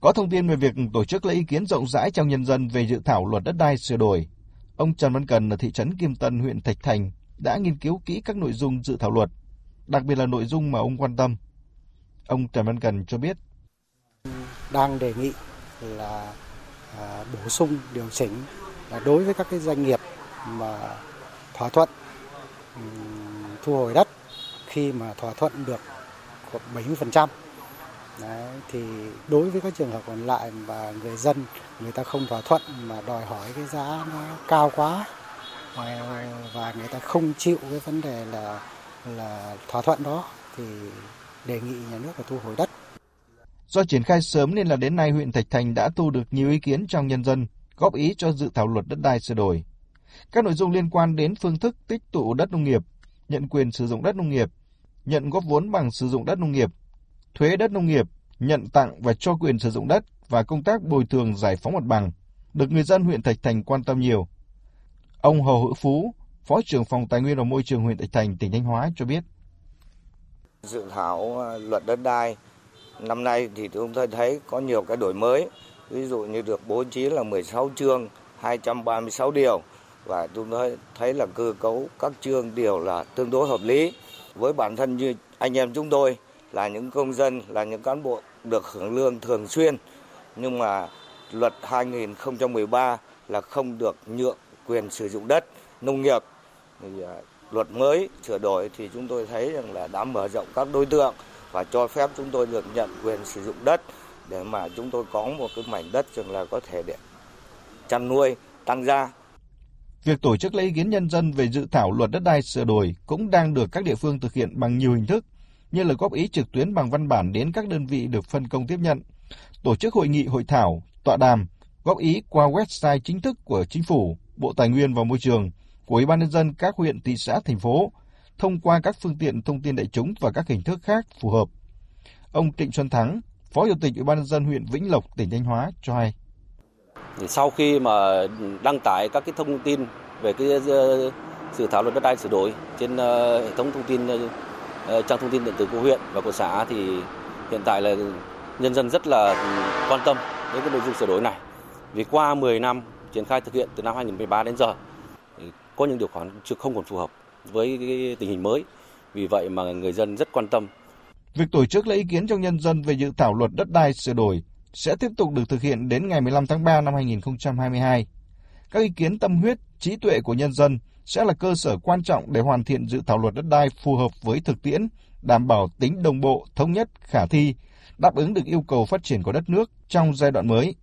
Có thông tin về việc tổ chức lấy ý kiến rộng rãi trong nhân dân về dự thảo luật đất đai sửa đổi. Ông Trần Văn Cần ở thị trấn Kim Tân, huyện Thạch Thành đã nghiên cứu kỹ các nội dung dự thảo luật, đặc biệt là nội dung mà ông quan tâm. Ông Trần Văn Cần cho biết. Đang đề nghị là à, bổ sung điều chỉnh là đối với các cái doanh nghiệp mà thỏa thuận thu hồi đất khi mà thỏa thuận được khoảng 70% Đấy, thì đối với các trường hợp còn lại và người dân người ta không thỏa thuận mà đòi hỏi cái giá nó cao quá ờ, và người ta không chịu cái vấn đề là là thỏa thuận đó thì đề nghị nhà nước là thu hồi đất. Do triển khai sớm nên là đến nay huyện Thạch Thành đã thu được nhiều ý kiến trong nhân dân góp ý cho dự thảo luật đất đai sửa đổi. Các nội dung liên quan đến phương thức tích tụ đất nông nghiệp, nhận quyền sử dụng đất nông nghiệp, nhận góp vốn bằng sử dụng đất nông nghiệp, thuế đất nông nghiệp, nhận tặng và cho quyền sử dụng đất và công tác bồi thường giải phóng mặt bằng được người dân huyện Thạch Thành quan tâm nhiều. Ông Hồ Hữu Phú, Phó trưởng phòng Tài nguyên và Môi trường huyện Thạch Thành, tỉnh Thanh Hóa cho biết. Dự thảo à, luật đất đai năm nay thì chúng tôi thấy có nhiều cái đổi mới, ví dụ như được bố trí là 16 chương, 236 điều và chúng tôi thấy là cơ cấu các chương điều là tương đối hợp lý. Với bản thân như anh em chúng tôi là những công dân, là những cán bộ được hưởng lương thường xuyên, nhưng mà luật 2013 là không được nhượng quyền sử dụng đất nông nghiệp. Thì, à, luật mới sửa đổi thì chúng tôi thấy rằng là đã mở rộng các đối tượng và cho phép chúng tôi được nhận quyền sử dụng đất để mà chúng tôi có một cái mảnh đất rằng là có thể để chăn nuôi tăng gia. Việc tổ chức lấy ý kiến nhân dân về dự thảo luật đất đai sửa đổi cũng đang được các địa phương thực hiện bằng nhiều hình thức, như là góp ý trực tuyến bằng văn bản đến các đơn vị được phân công tiếp nhận, tổ chức hội nghị hội thảo, tọa đàm, góp ý qua website chính thức của Chính phủ, Bộ Tài nguyên và Môi trường, của Ủy ban nhân dân các huyện, thị xã, thành phố, thông qua các phương tiện thông tin đại chúng và các hình thức khác phù hợp. Ông Trịnh Xuân Thắng, Phó Chủ tịch Ủy ban nhân dân huyện Vĩnh Lộc, tỉnh Thanh Hóa cho hay. Sau khi mà đăng tải các cái thông tin về cái ờ, dự thảo luật đất đai sửa đổi trên ờ, hệ thống thông tin Ờ, trang thông tin điện tử của huyện và của xã thì hiện tại là nhân dân rất là quan tâm đến cái nội dung sửa đổi này. Vì qua 10 năm triển khai thực hiện từ năm 2013 đến giờ có những điều khoản chưa không còn phù hợp với cái tình hình mới. Vì vậy mà người dân rất quan tâm. Việc tổ chức lấy ý kiến trong nhân dân về dự thảo luật đất đai sửa đổi sẽ tiếp tục được thực hiện đến ngày 15 tháng 3 năm 2022. Các ý kiến tâm huyết, trí tuệ của nhân dân sẽ là cơ sở quan trọng để hoàn thiện dự thảo luật đất đai phù hợp với thực tiễn, đảm bảo tính đồng bộ, thống nhất, khả thi, đáp ứng được yêu cầu phát triển của đất nước trong giai đoạn mới.